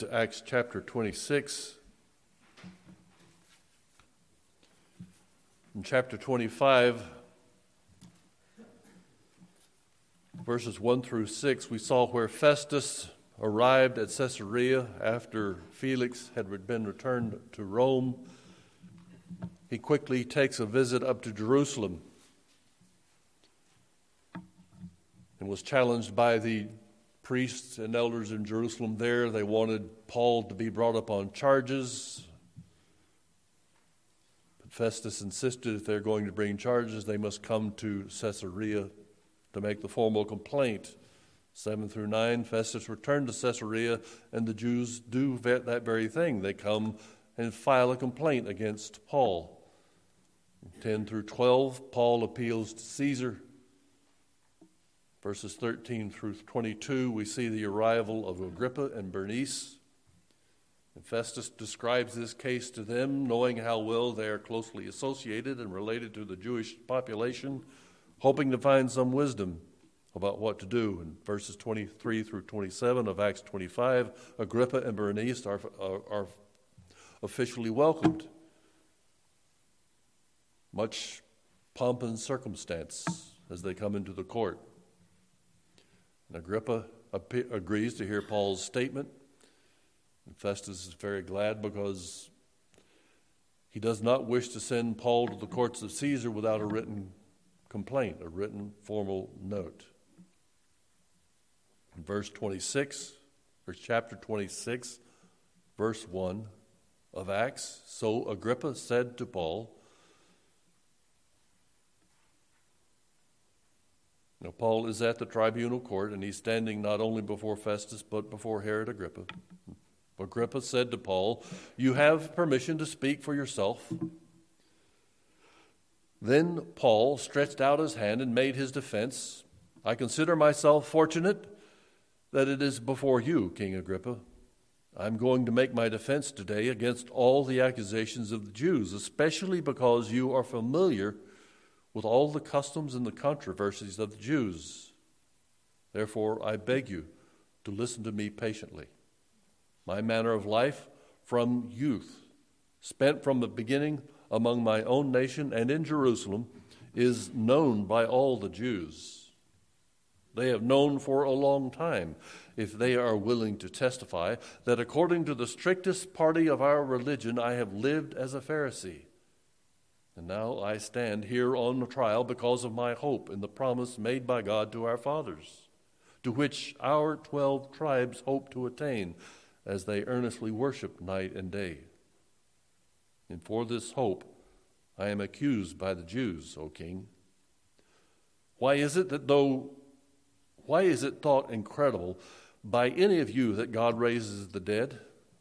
to Acts chapter 26. In chapter 25, verses 1 through 6, we saw where Festus arrived at Caesarea after Felix had been returned to Rome. He quickly takes a visit up to Jerusalem and was challenged by the priests and elders in Jerusalem there. They wanted Paul to be brought up on charges. But Festus insisted if they're going to bring charges, they must come to Caesarea to make the formal complaint. 7 through 9, Festus returned to Caesarea, and the Jews do that very thing. They come and file a complaint against Paul. 10 through 12, Paul appeals to Caesar. Verses 13 through 22, we see the arrival of Agrippa and Bernice. And Festus describes this case to them, knowing how well they are closely associated and related to the Jewish population, hoping to find some wisdom about what to do. In verses 23 through 27 of Acts 25, Agrippa and Bernice are, are, are officially welcomed. Much pomp and circumstance as they come into the court. And Agrippa agrees to hear Paul's statement. And Festus is very glad because he does not wish to send Paul to the courts of Caesar without a written complaint, a written formal note. In verse 26, or chapter 26, verse 1 of Acts, so Agrippa said to Paul, Now, Paul is at the tribunal court, and he's standing not only before Festus, but before Herod Agrippa. Agrippa said to Paul, You have permission to speak for yourself. Then Paul stretched out his hand and made his defense. I consider myself fortunate that it is before you, King Agrippa. I'm going to make my defense today against all the accusations of the Jews, especially because you are familiar with all the customs and the controversies of the Jews. Therefore, I beg you to listen to me patiently. My manner of life from youth, spent from the beginning among my own nation and in Jerusalem, is known by all the Jews. They have known for a long time, if they are willing to testify, that according to the strictest party of our religion, I have lived as a Pharisee and now I stand here on trial because of my hope in the promise made by God to our fathers, to which our twelve tribes hope to attain as they earnestly worship night and day. And for this hope I am accused by the Jews, O king. Why is it that though why is it thought incredible by any of you that God raises the dead?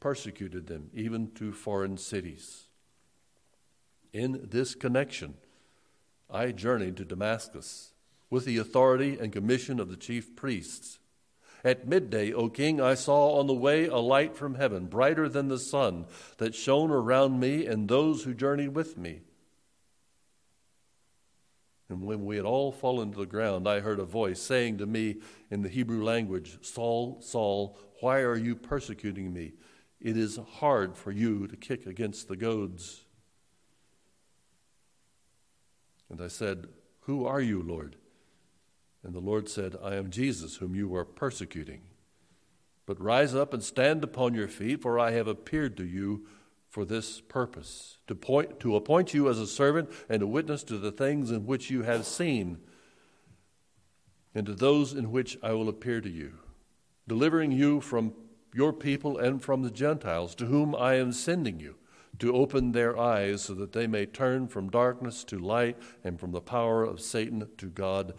persecuted them, even to foreign cities. In this connection, I journeyed to Damascus with the authority and commission of the chief priests. At midday, O king, I saw on the way a light from heaven, brighter than the sun, that shone around me and those who journeyed with me. And when we had all fallen to the ground, I heard a voice saying to me in the Hebrew language, Saul, Saul, why are you persecuting me? It is hard for you to kick against the goads. And I said, Who are you, Lord? And the Lord said, I am Jesus, whom you are persecuting. But rise up and stand upon your feet, for I have appeared to you for this purpose to, point, to appoint you as a servant and a witness to the things in which you have seen, and to those in which I will appear to you, delivering you from your people and from the Gentiles, to whom I am sending you, to open their eyes so that they may turn from darkness to light and from the power of Satan to God,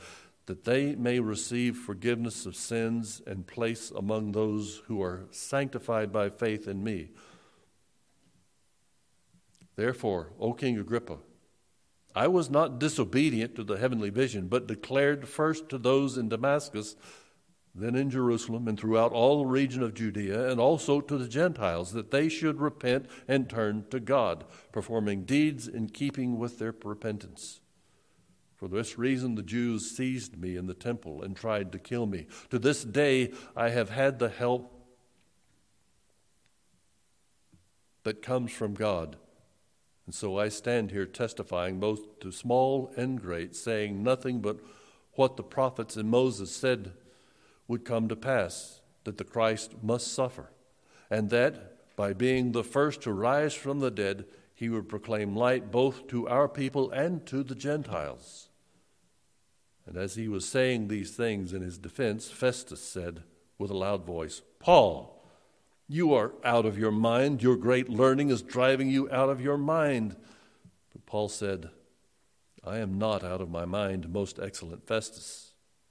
that they may receive forgiveness of sins and place among those who are sanctified by faith in me. Therefore, O King Agrippa, I was not disobedient to the heavenly vision, but declared first to those in Damascus, then in Jerusalem, and throughout all the region of Judea, and also to the Gentiles, that they should repent and turn to God, performing deeds in keeping with their repentance. For this reason, the Jews seized me in the temple and tried to kill me. To this day, I have had the help that comes from God. And so I stand here testifying both to small and great, saying nothing but what the prophets and Moses said would come to pass that the Christ must suffer, and that by being the first to rise from the dead, he would proclaim light both to our people and to the Gentiles. And as he was saying these things in his defense, Festus said with a loud voice, Paul, you are out of your mind. Your great learning is driving you out of your mind. But Paul said, I am not out of my mind, most excellent Festus,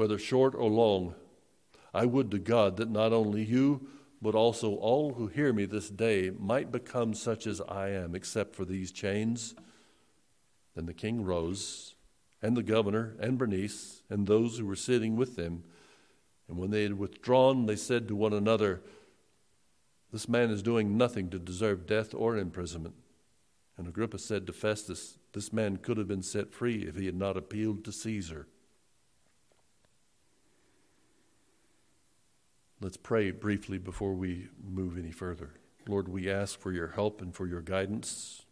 Whether short or long, I would to God that not only you, but also all who hear me this day might become such as I am, except for these chains. Then the king rose and the governor and Bernice and those who were sitting with them. And when they had withdrawn, they said to one another, This man is doing nothing to deserve death or imprisonment. And Agrippa said to Festus, This man could have been set free if he had not appealed to Caesar. Let's pray briefly before we move any further. Lord, we ask for your help and for your guidance.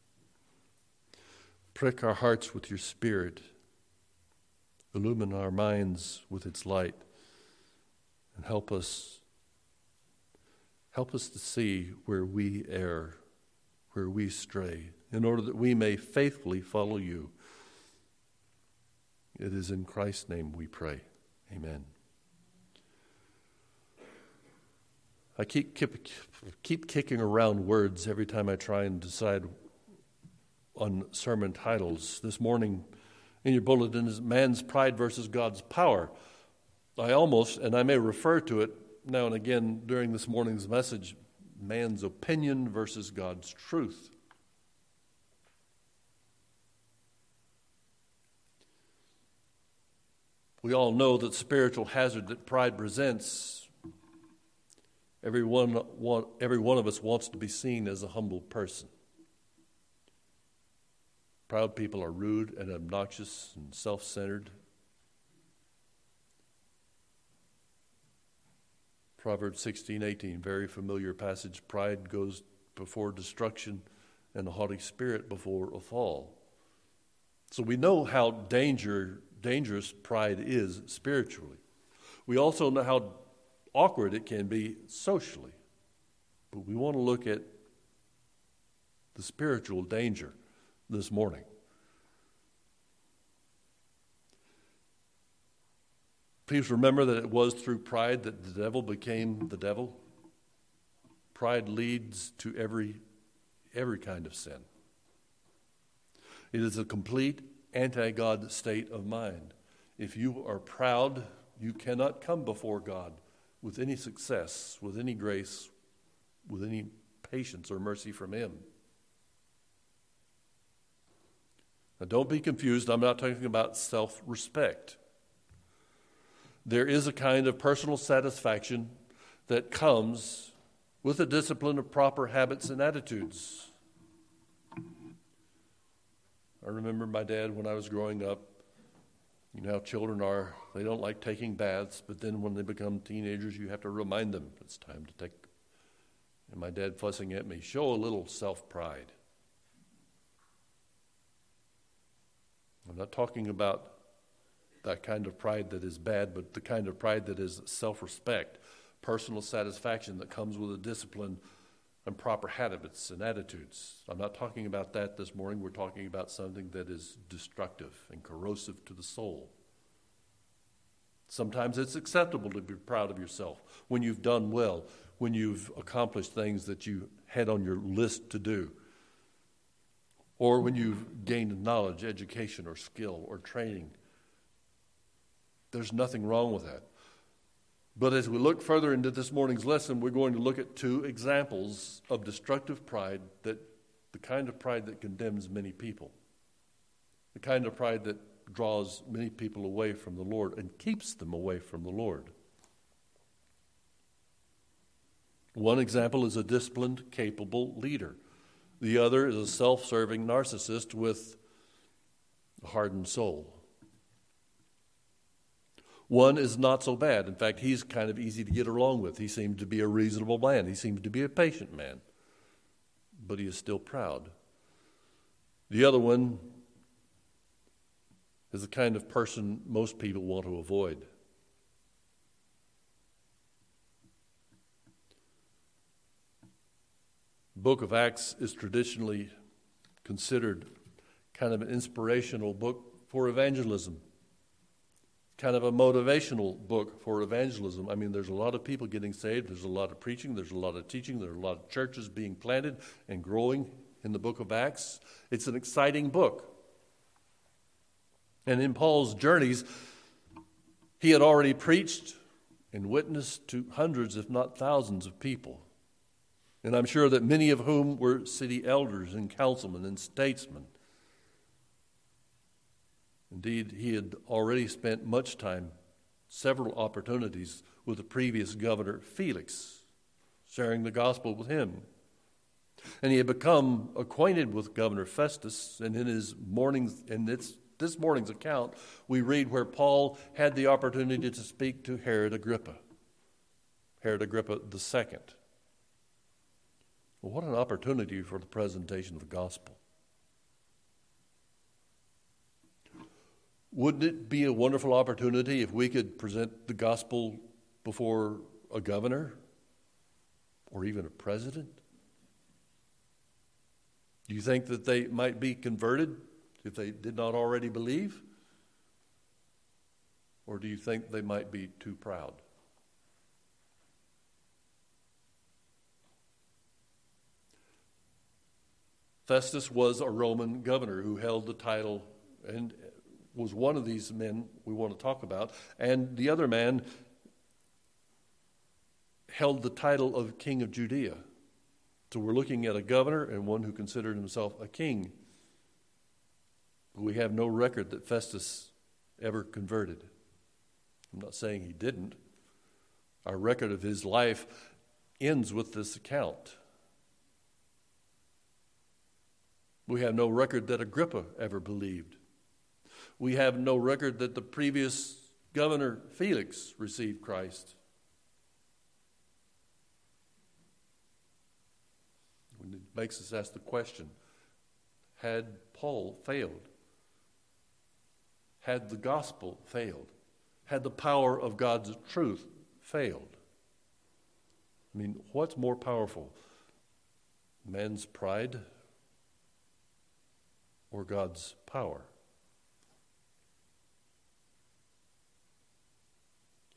Prick our hearts with your spirit. Illumine our minds with its light. And help us help us to see where we err where we stray in order that we may faithfully follow you. It is in Christ's name we pray. Amen I keep, keep, keep kicking around words every time I try and decide on sermon titles. This morning, in your bulletin is man's pride versus God's power. I almost, and I may refer to it now and again during this morning's message, man's opinion versus God's truth. We all know that spiritual hazard that pride presents. Every one, every one of us wants to be seen as a humble person. Proud people are rude and obnoxious and self centered. Proverbs 16, 18, very familiar passage. Pride goes before destruction, and a haughty spirit before a fall. So we know how danger, dangerous pride is spiritually. We also know how awkward it can be socially. But we want to look at the spiritual danger this morning. Please remember that it was through pride that the devil became the devil. Pride leads to every, every kind of sin. It is a complete anti God state of mind. If you are proud, you cannot come before God with any success, with any grace, with any patience or mercy from Him. Now, don't be confused. I'm not talking about self respect. There is a kind of personal satisfaction that comes with the discipline of proper habits and attitudes. I remember my dad when I was growing up. You know how children are, they don't like taking baths, but then when they become teenagers, you have to remind them it's time to take. And my dad fussing at me, show a little self pride. I'm not talking about that kind of pride that is bad, but the kind of pride that is self respect, personal satisfaction that comes with a discipline and proper habits and attitudes. I'm not talking about that this morning. We're talking about something that is destructive and corrosive to the soul. Sometimes it's acceptable to be proud of yourself when you've done well, when you've accomplished things that you had on your list to do, or when you've gained knowledge, education, or skill, or training. There's nothing wrong with that. But as we look further into this morning's lesson, we're going to look at two examples of destructive pride that the kind of pride that condemns many people, the kind of pride that draws many people away from the Lord and keeps them away from the Lord. One example is a disciplined, capable leader. The other is a self serving narcissist with a hardened soul. One is not so bad. In fact, he's kind of easy to get along with. He seems to be a reasonable man, he seems to be a patient man, but he is still proud. The other one is the kind of person most people want to avoid. The book of Acts is traditionally considered kind of an inspirational book for evangelism kind of a motivational book for evangelism. I mean, there's a lot of people getting saved, there's a lot of preaching, there's a lot of teaching, there are a lot of churches being planted and growing in the book of Acts. It's an exciting book. And in Paul's journeys, he had already preached and witnessed to hundreds, if not thousands, of people. And I'm sure that many of whom were city elders and councilmen and statesmen. Indeed, he had already spent much time, several opportunities, with the previous governor, Felix, sharing the gospel with him. And he had become acquainted with Governor Festus, and in his morning's, in its, this morning's account, we read where Paul had the opportunity to speak to Herod Agrippa, Herod Agrippa II. Well, what an opportunity for the presentation of the gospel. Wouldn't it be a wonderful opportunity if we could present the gospel before a governor or even a president? Do you think that they might be converted if they did not already believe? Or do you think they might be too proud? Festus was a Roman governor who held the title and was one of these men we want to talk about, and the other man held the title of King of Judea. So we're looking at a governor and one who considered himself a king. We have no record that Festus ever converted. I'm not saying he didn't. Our record of his life ends with this account. We have no record that Agrippa ever believed we have no record that the previous governor, Felix, received Christ. It makes us ask the question had Paul failed? Had the gospel failed? Had the power of God's truth failed? I mean, what's more powerful? Man's pride or God's power?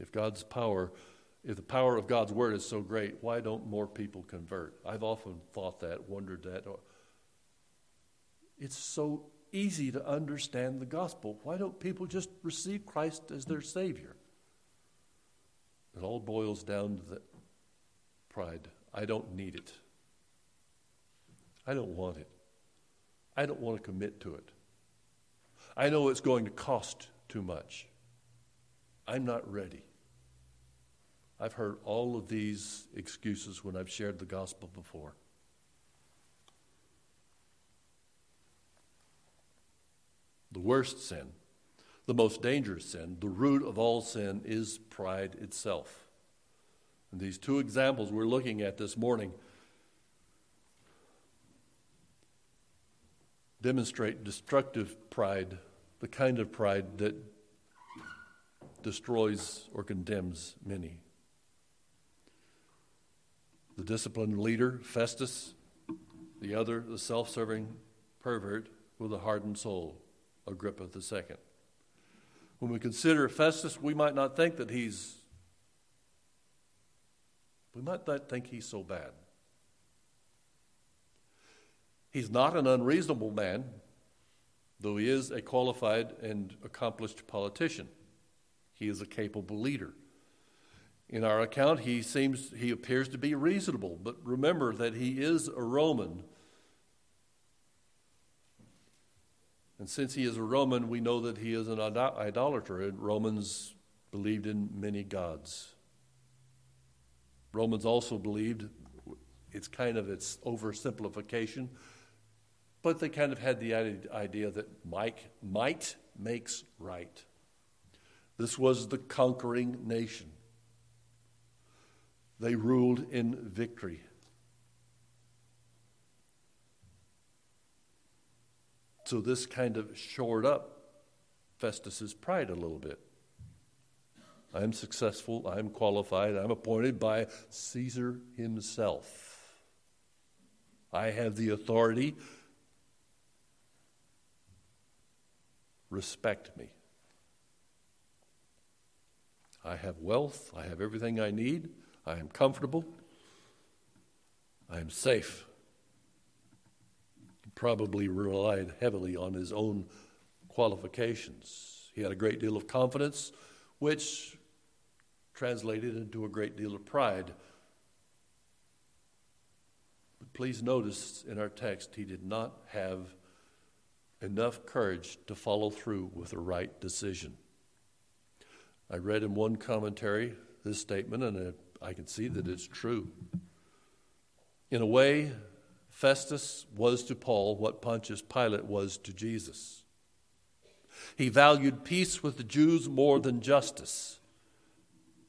If God's power, if the power of God's word is so great, why don't more people convert? I've often thought that, wondered that. It's so easy to understand the gospel. Why don't people just receive Christ as their Savior? It all boils down to the pride. I don't need it. I don't want it. I don't want to commit to it. I know it's going to cost too much. I'm not ready. I've heard all of these excuses when I've shared the gospel before. The worst sin, the most dangerous sin, the root of all sin is pride itself. And these two examples we're looking at this morning demonstrate destructive pride, the kind of pride that destroys or condemns many. The disciplined leader, Festus, the other, the self serving pervert with a hardened soul, Agrippa II. When we consider Festus, we might not think that he's, we might not think he's so bad. He's not an unreasonable man, though he is a qualified and accomplished politician. He is a capable leader. In our account, he seems he appears to be reasonable, but remember that he is a Roman. And since he is a Roman, we know that he is an idolater, Romans believed in many gods. Romans also believed it's kind of its oversimplification but they kind of had the idea that Mike, might makes right. This was the conquering nation. They ruled in victory. So this kind of shored up Festus's pride a little bit. I'm successful, I'm qualified, I'm appointed by Caesar himself. I have the authority respect me. I have wealth, I have everything I need, I am comfortable, I am safe. He probably relied heavily on his own qualifications. He had a great deal of confidence, which translated into a great deal of pride. But please notice in our text, he did not have enough courage to follow through with the right decision. I read in one commentary this statement, and I can see that it's true. In a way, Festus was to Paul what Pontius Pilate was to Jesus. He valued peace with the Jews more than justice.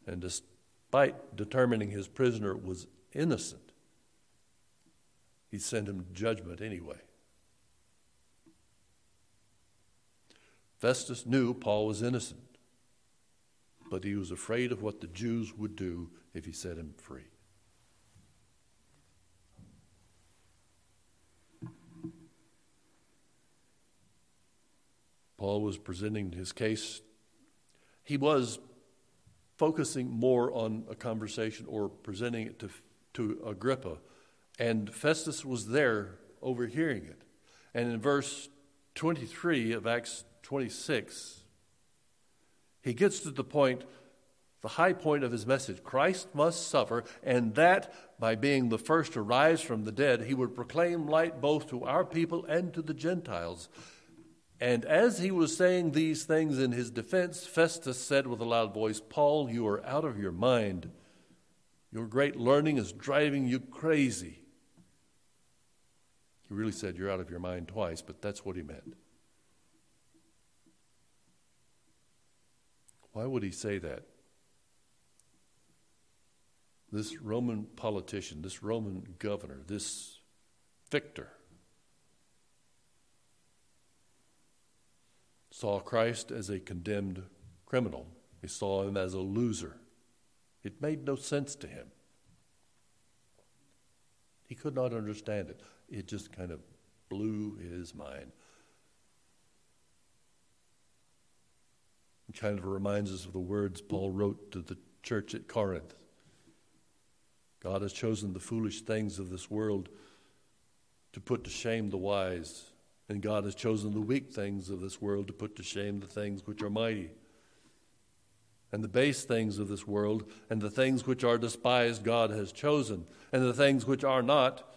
And despite determining his prisoner was innocent, he sent him judgment anyway. Festus knew Paul was innocent, but he was afraid of what the Jews would do if he set him free. Paul was presenting his case. He was focusing more on a conversation or presenting it to, to Agrippa, and Festus was there overhearing it. And in verse 23 of Acts 26, he gets to the point, the high point of his message Christ must suffer, and that by being the first to rise from the dead, he would proclaim light both to our people and to the Gentiles. And as he was saying these things in his defense, Festus said with a loud voice, Paul, you are out of your mind. Your great learning is driving you crazy. He really said, You're out of your mind twice, but that's what he meant. Why would he say that? This Roman politician, this Roman governor, this victor, saw Christ as a condemned criminal. He saw him as a loser. It made no sense to him. He could not understand it. It just kind of blew his mind. It kind of reminds us of the words Paul wrote to the church at Corinth. God has chosen the foolish things of this world to put to shame the wise, and God has chosen the weak things of this world to put to shame the things which are mighty. And the base things of this world and the things which are despised, God has chosen, and the things which are not,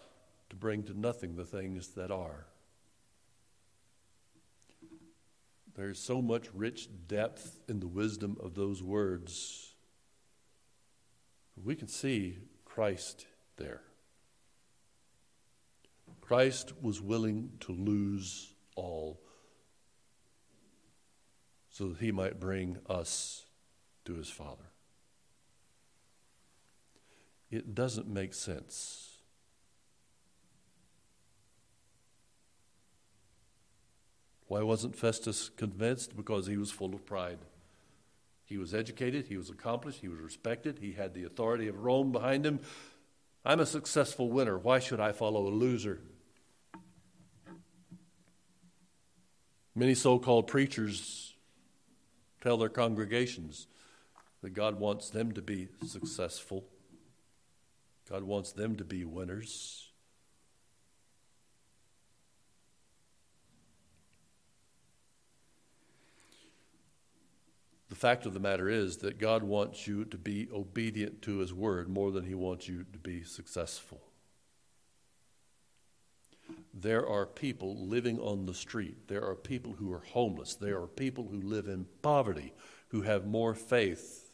to bring to nothing the things that are There's so much rich depth in the wisdom of those words. We can see Christ there. Christ was willing to lose all so that he might bring us to his Father. It doesn't make sense. Why wasn't Festus convinced? Because he was full of pride. He was educated, he was accomplished, he was respected, he had the authority of Rome behind him. I'm a successful winner. Why should I follow a loser? Many so called preachers tell their congregations that God wants them to be successful, God wants them to be winners. The fact of the matter is that God wants you to be obedient to His word more than He wants you to be successful. There are people living on the street. There are people who are homeless. There are people who live in poverty who have more faith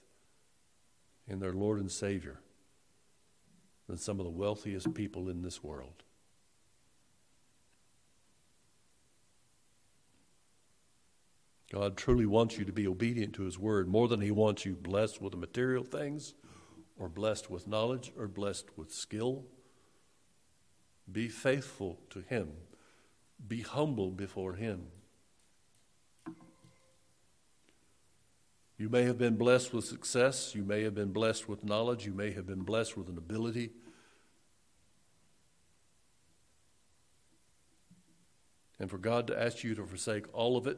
in their Lord and Savior than some of the wealthiest people in this world. God truly wants you to be obedient to His word more than He wants you blessed with material things, or blessed with knowledge, or blessed with skill. Be faithful to Him, be humble before Him. You may have been blessed with success, you may have been blessed with knowledge, you may have been blessed with an ability. And for God to ask you to forsake all of it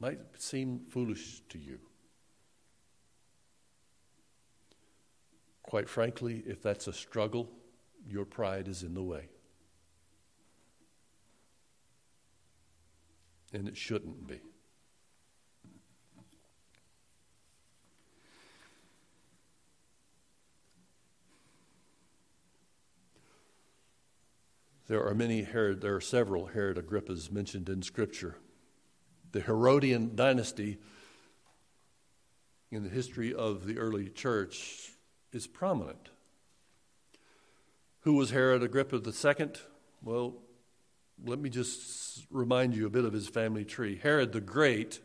might seem foolish to you. Quite frankly, if that's a struggle, your pride is in the way. And it shouldn't be. There are many Herod, there are several Herod Agrippas mentioned in Scripture the Herodian dynasty in the history of the early church is prominent. Who was Herod Agrippa II? Well, let me just remind you a bit of his family tree. Herod the Great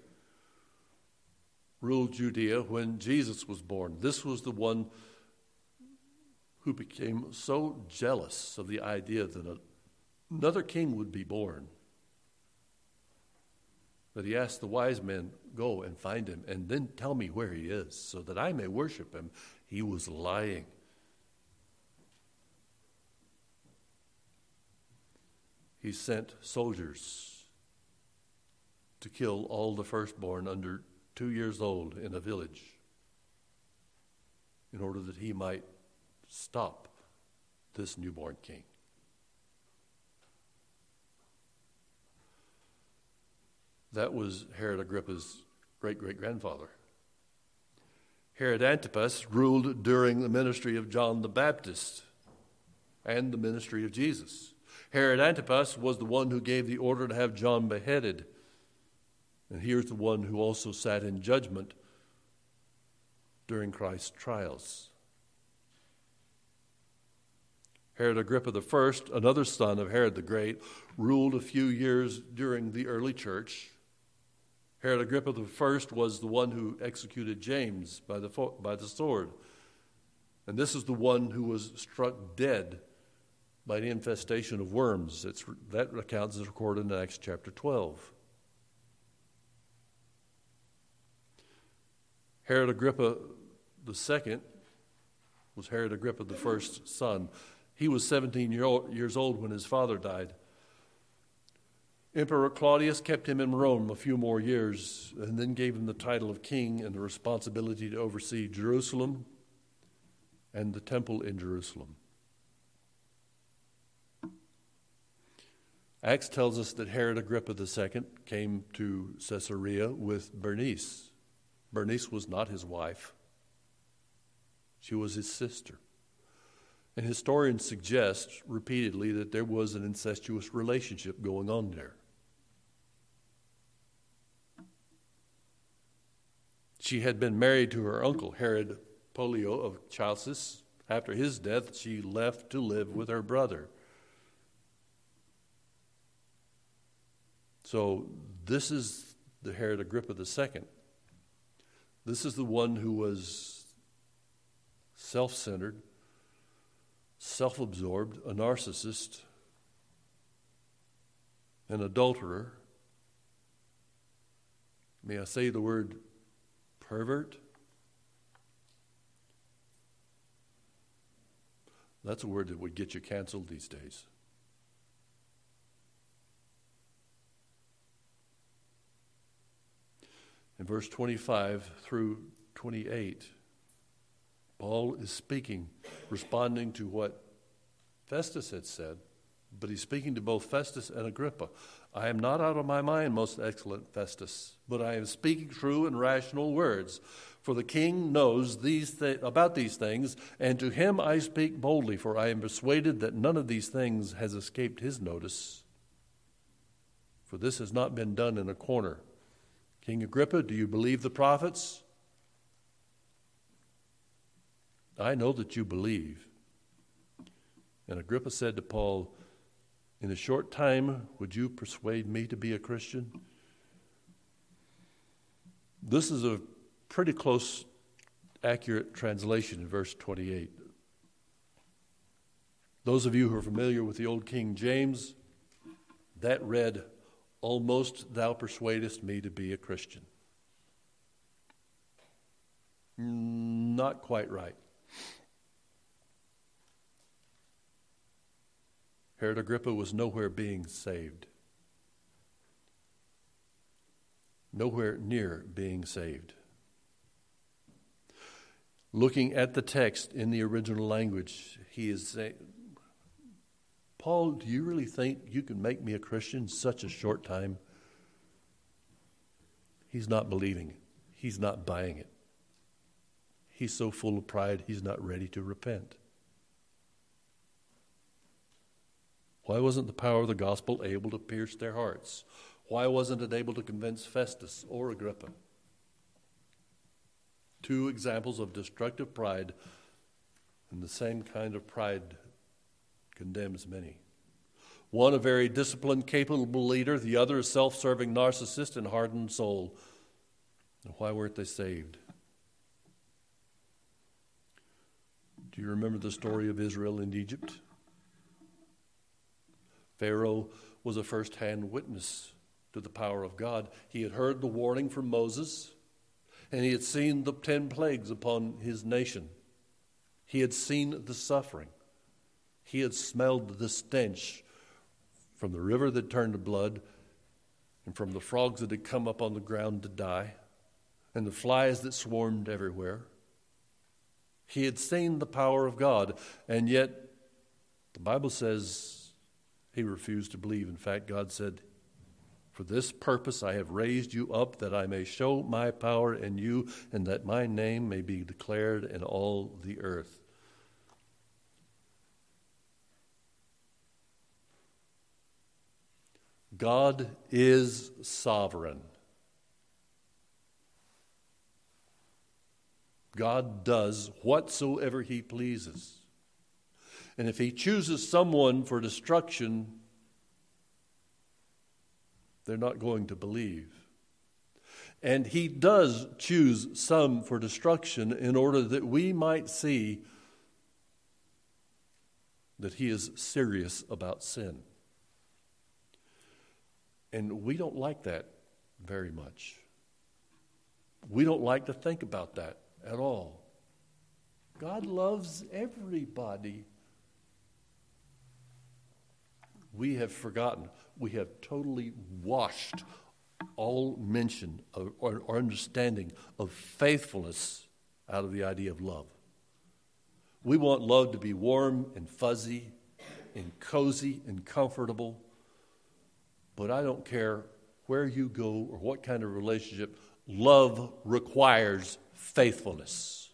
ruled Judea when Jesus was born. This was the one who became so jealous of the idea that another king would be born but he asked the wise men, Go and find him, and then tell me where he is, so that I may worship him. He was lying. He sent soldiers to kill all the firstborn under two years old in a village in order that he might stop this newborn king. That was Herod Agrippa's great great grandfather. Herod Antipas ruled during the ministry of John the Baptist and the ministry of Jesus. Herod Antipas was the one who gave the order to have John beheaded. And here's the one who also sat in judgment during Christ's trials. Herod Agrippa I, another son of Herod the Great, ruled a few years during the early church Herod Agrippa I was the one who executed James by the, by the sword. And this is the one who was struck dead by the infestation of worms. It's, that account is recorded in Acts chapter 12. Herod Agrippa II was Herod Agrippa I's son. He was 17 years old when his father died. Emperor Claudius kept him in Rome a few more years and then gave him the title of king and the responsibility to oversee Jerusalem and the temple in Jerusalem. Acts tells us that Herod Agrippa II came to Caesarea with Bernice. Bernice was not his wife, she was his sister. And historians suggest repeatedly that there was an incestuous relationship going on there. She had been married to her uncle, Herod Pollio of Chalcis. After his death, she left to live with her brother. So, this is the Herod Agrippa II. This is the one who was self centered, self absorbed, a narcissist, an adulterer. May I say the word pervert. That's a word that would get you canceled these days. In verse 25 through 28, Paul is speaking, responding to what Festus had said, but he's speaking to both Festus and Agrippa. I am not out of my mind, most excellent Festus, but I am speaking true and rational words. For the king knows these th- about these things, and to him I speak boldly, for I am persuaded that none of these things has escaped his notice. For this has not been done in a corner. King Agrippa, do you believe the prophets? I know that you believe. And Agrippa said to Paul, In a short time, would you persuade me to be a Christian? This is a pretty close, accurate translation in verse 28. Those of you who are familiar with the Old King James, that read, Almost thou persuadest me to be a Christian. Not quite right. Herod Agrippa was nowhere being saved. Nowhere near being saved. Looking at the text in the original language, he is saying, Paul, do you really think you can make me a Christian in such a short time? He's not believing. He's not buying it. He's so full of pride, he's not ready to repent. Why wasn't the power of the gospel able to pierce their hearts? Why wasn't it able to convince Festus or Agrippa? Two examples of destructive pride, and the same kind of pride condemns many. One, a very disciplined, capable leader, the other, a self serving narcissist and hardened soul. And why weren't they saved? Do you remember the story of Israel in Egypt? Pharaoh was a first hand witness to the power of God. He had heard the warning from Moses, and he had seen the ten plagues upon his nation. He had seen the suffering. He had smelled the stench from the river that turned to blood and from the frogs that had come up on the ground to die and the flies that swarmed everywhere. He had seen the power of God, and yet the Bible says he refused to believe. In fact, God said, For this purpose I have raised you up, that I may show my power in you, and that my name may be declared in all the earth. God is sovereign. God does whatsoever he pleases. And if he chooses someone for destruction, they're not going to believe. And he does choose some for destruction in order that we might see that he is serious about sin. And we don't like that very much. We don't like to think about that at all. God loves everybody. We have forgotten. We have totally washed all mention of, or, or understanding of faithfulness out of the idea of love. We want love to be warm and fuzzy and cozy and comfortable. But I don't care where you go or what kind of relationship, love requires faithfulness.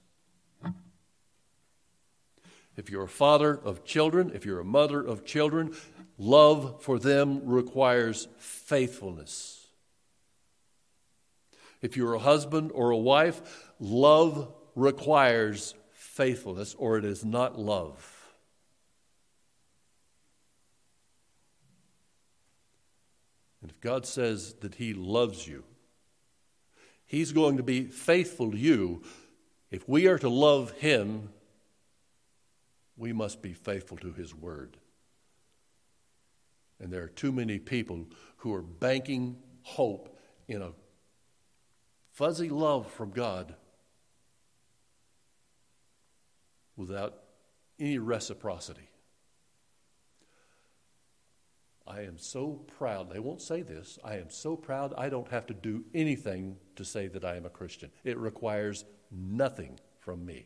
If you're a father of children, if you're a mother of children, love for them requires faithfulness. If you're a husband or a wife, love requires faithfulness, or it is not love. And if God says that He loves you, He's going to be faithful to you. If we are to love Him, we must be faithful to His Word. And there are too many people who are banking hope in a fuzzy love from God without any reciprocity. I am so proud. They won't say this. I am so proud I don't have to do anything to say that I am a Christian. It requires nothing from me.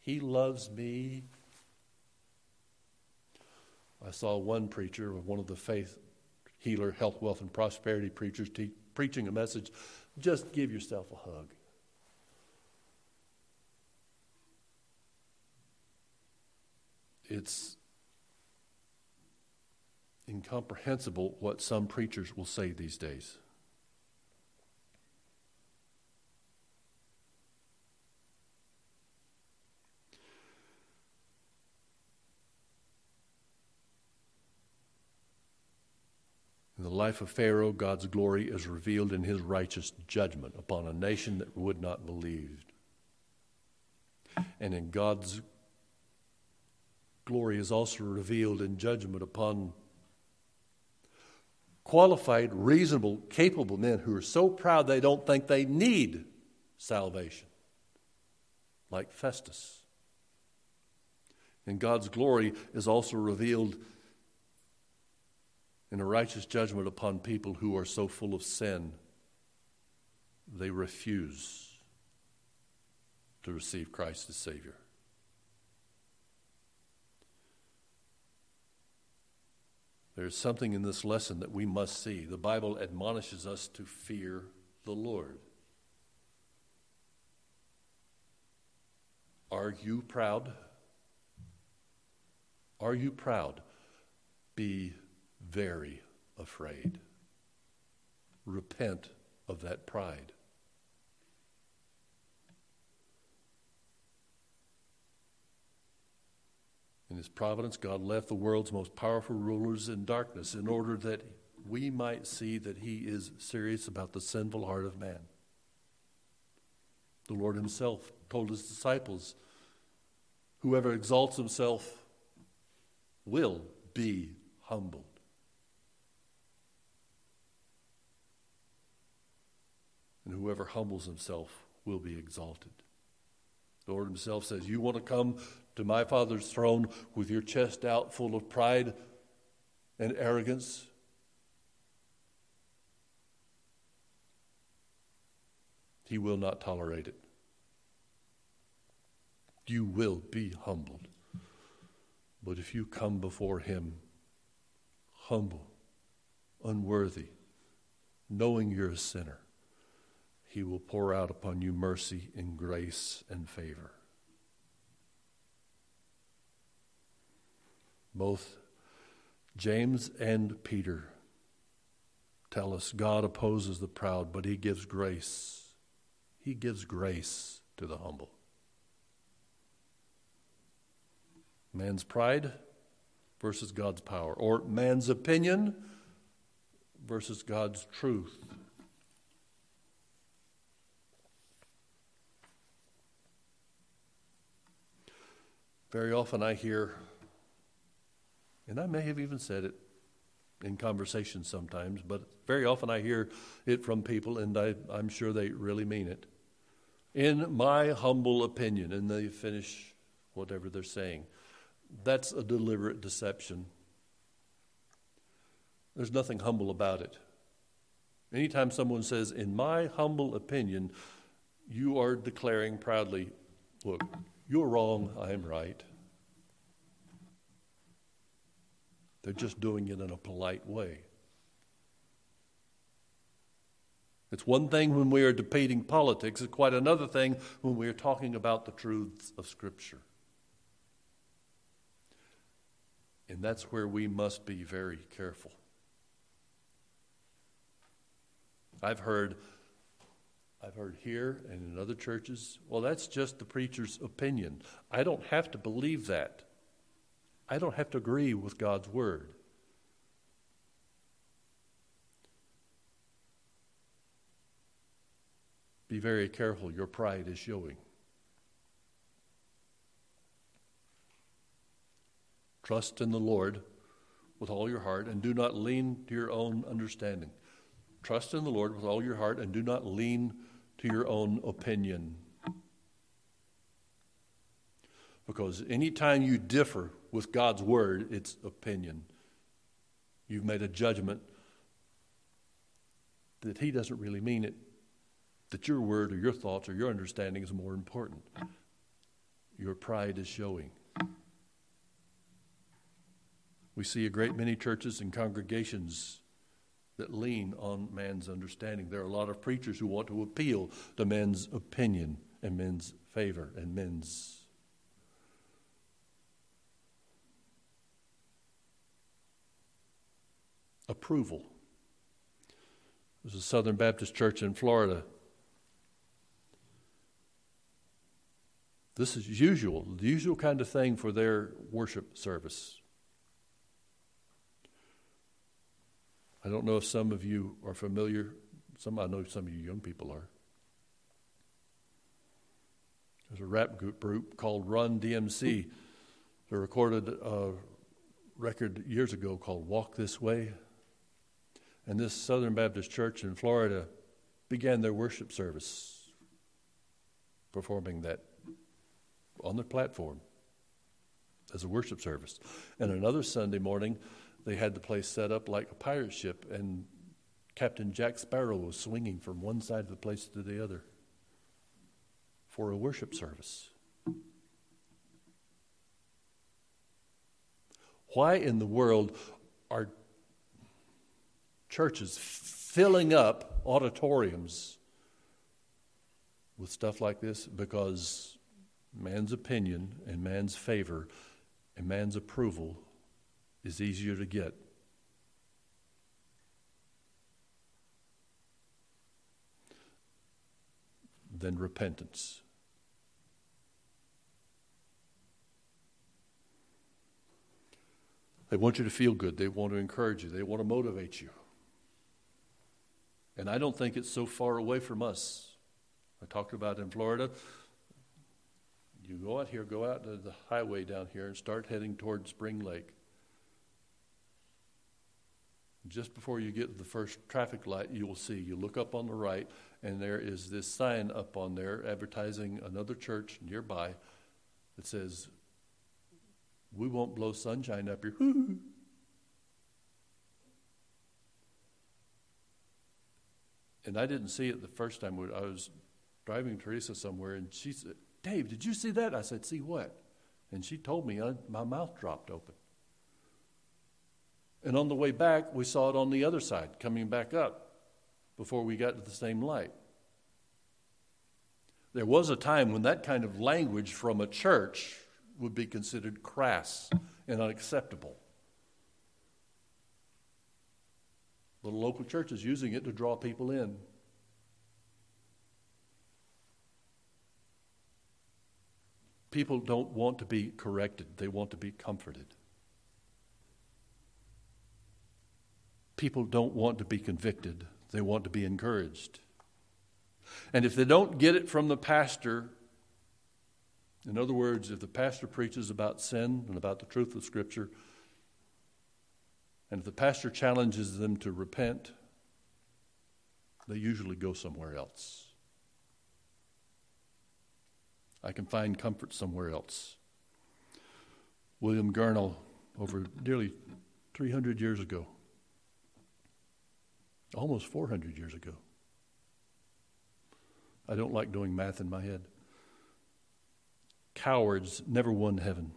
He loves me. I saw one preacher, one of the faith healer, health, wealth, and prosperity preachers, te- preaching a message just give yourself a hug. It's incomprehensible what some preachers will say these days. The life of Pharaoh, God's glory is revealed in his righteous judgment upon a nation that would not believe. And in God's glory is also revealed in judgment upon qualified, reasonable, capable men who are so proud they don't think they need salvation, like Festus. And God's glory is also revealed in a righteous judgment upon people who are so full of sin they refuse to receive Christ as Savior. There's something in this lesson that we must see. The Bible admonishes us to fear the Lord. Are you proud? Are you proud? Be very afraid. Repent of that pride. In his providence, God left the world's most powerful rulers in darkness in order that we might see that he is serious about the sinful heart of man. The Lord himself told his disciples whoever exalts himself will be humbled. And whoever humbles himself will be exalted. The Lord himself says, You want to come to my Father's throne with your chest out, full of pride and arrogance? He will not tolerate it. You will be humbled. But if you come before Him humble, unworthy, knowing you're a sinner, He will pour out upon you mercy and grace and favor. Both James and Peter tell us God opposes the proud, but he gives grace. He gives grace to the humble. Man's pride versus God's power, or man's opinion versus God's truth. Very often I hear and I may have even said it in conversation sometimes, but very often I hear it from people, and I, I'm sure they really mean it. In my humble opinion, and they finish whatever they're saying. That's a deliberate deception. There's nothing humble about it. Anytime someone says, in my humble opinion, you are declaring proudly, look, you're wrong, I'm right. They're just doing it in a polite way. It's one thing when we are debating politics, it's quite another thing when we are talking about the truths of Scripture. And that's where we must be very careful. I've heard I've heard here and in other churches, well, that's just the preacher's opinion. I don't have to believe that. I don't have to agree with God's word. Be very careful, your pride is showing. Trust in the Lord with all your heart and do not lean to your own understanding. Trust in the Lord with all your heart and do not lean to your own opinion. Because anytime you differ with God's word, it's opinion. You've made a judgment that He doesn't really mean it, that your word or your thoughts or your understanding is more important. Your pride is showing. We see a great many churches and congregations that lean on man's understanding. There are a lot of preachers who want to appeal to men's opinion and men's favor and men's approval. There's a Southern Baptist church in Florida. This is usual, the usual kind of thing for their worship service. I don't know if some of you are familiar. Some I know some of you young people are. There's a rap group called Run DMC. They recorded a record years ago called Walk This Way. And this Southern Baptist church in Florida began their worship service performing that on the platform as a worship service. And another Sunday morning, they had the place set up like a pirate ship, and Captain Jack Sparrow was swinging from one side of the place to the other for a worship service. Why in the world are churches filling up auditoriums with stuff like this? Because man's opinion and man's favor and man's approval is easier to get. Than repentance. They want you to feel good. They want to encourage you. They want to motivate you. And I don't think it's so far away from us. I talked about in Florida. You go out here, go out to the highway down here, and start heading toward Spring Lake. Just before you get to the first traffic light, you will see, you look up on the right, and there is this sign up on there advertising another church nearby that says, We won't blow sunshine up here. and I didn't see it the first time. I was driving Teresa somewhere, and she said, Dave, did you see that? I said, See what? And she told me, I, my mouth dropped open. And on the way back, we saw it on the other side, coming back up before we got to the same light. There was a time when that kind of language from a church would be considered crass and unacceptable. The local church is using it to draw people in. People don't want to be corrected, they want to be comforted. People don't want to be convicted, they want to be encouraged. And if they don't get it from the pastor, in other words, if the pastor preaches about sin and about the truth of Scripture, and if the pastor challenges them to repent, they usually go somewhere else. I can find comfort somewhere else. William Gurnall, over nearly 300 years ago, almost 400 years ago. I don't like doing math in my head. Cowards never won heaven.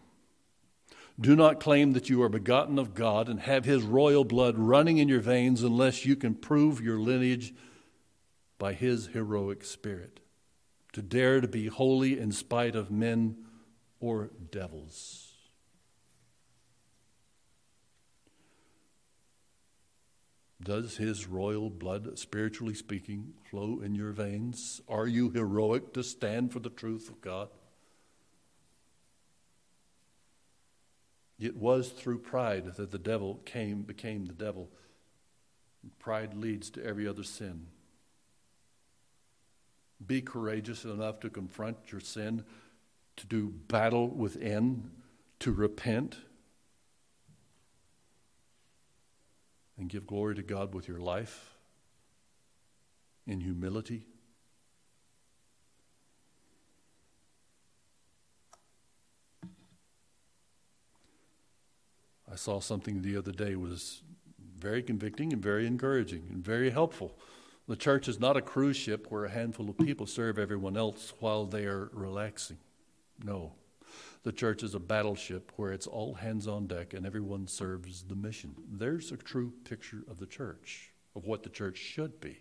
Do not claim that you are begotten of God and have his royal blood running in your veins unless you can prove your lineage by his heroic spirit. To dare to be holy in spite of men or devils. Does his royal blood, spiritually speaking, flow in your veins? Are you heroic to stand for the truth of God? It was through pride that the devil came, became the devil. Pride leads to every other sin. Be courageous enough to confront your sin, to do battle within, to repent and give glory to God with your life in humility. I saw something the other day was very convicting and very encouraging and very helpful. The church is not a cruise ship where a handful of people serve everyone else while they are relaxing. No. The church is a battleship where it's all hands on deck and everyone serves the mission. There's a true picture of the church, of what the church should be.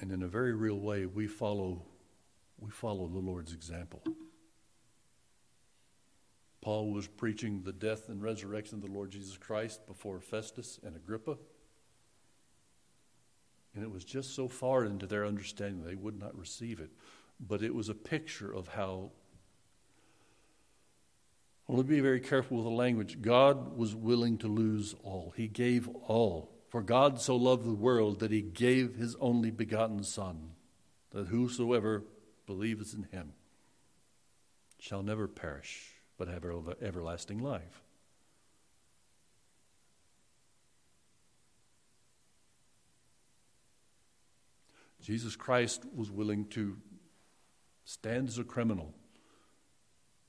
And in a very real way, we follow, we follow the Lord's example. Paul was preaching the death and resurrection of the Lord Jesus Christ before Festus and Agrippa. And it was just so far into their understanding they would not receive it. But it was a picture of how, well, be very careful with the language. God was willing to lose all, He gave all. For God so loved the world that He gave His only begotten Son, that whosoever believes in Him shall never perish, but have everlasting life. Jesus Christ was willing to stand as a criminal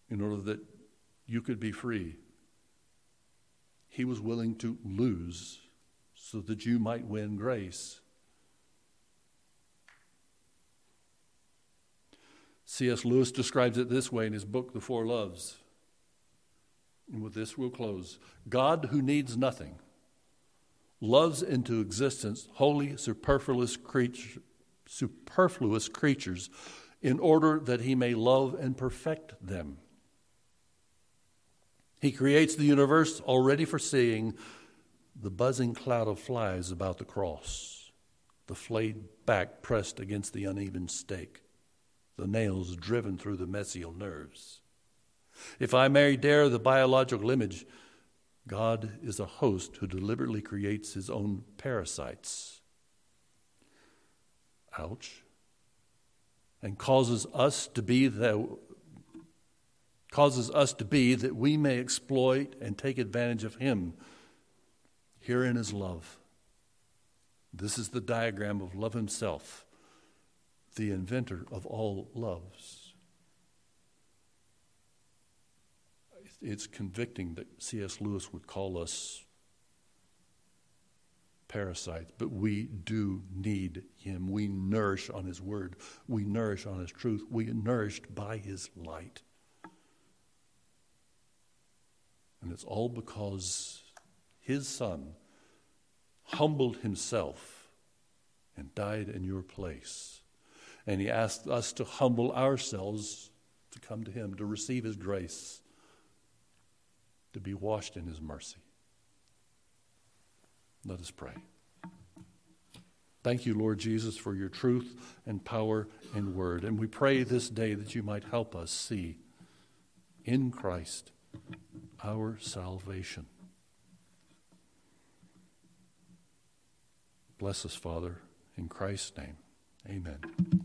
in order that you could be free. He was willing to lose so that you might win grace. C.S. Lewis describes it this way in his book, The Four Loves. And with this, we'll close. God, who needs nothing, loves into existence wholly, superfluous creatures superfluous creatures in order that he may love and perfect them. He creates the universe already foreseeing the buzzing cloud of flies about the cross, the flayed back pressed against the uneven stake, the nails driven through the mesial nerves. If I may dare the biological image, God is a host who deliberately creates his own parasites ouch, and causes us to be that causes us to be that we may exploit and take advantage of him herein is love. This is the diagram of love himself, the inventor of all loves. It's convicting that C.S. Lewis would call us parasites, but we do need Him. We nourish on His Word, we nourish on His truth, we are nourished by His light. And it's all because His Son humbled Himself and died in your place. And He asked us to humble ourselves to come to Him, to receive His grace, to be washed in His mercy. Let us pray. Thank you, Lord Jesus, for your truth and power and word. And we pray this day that you might help us see in Christ our salvation. Bless us, Father, in Christ's name. Amen.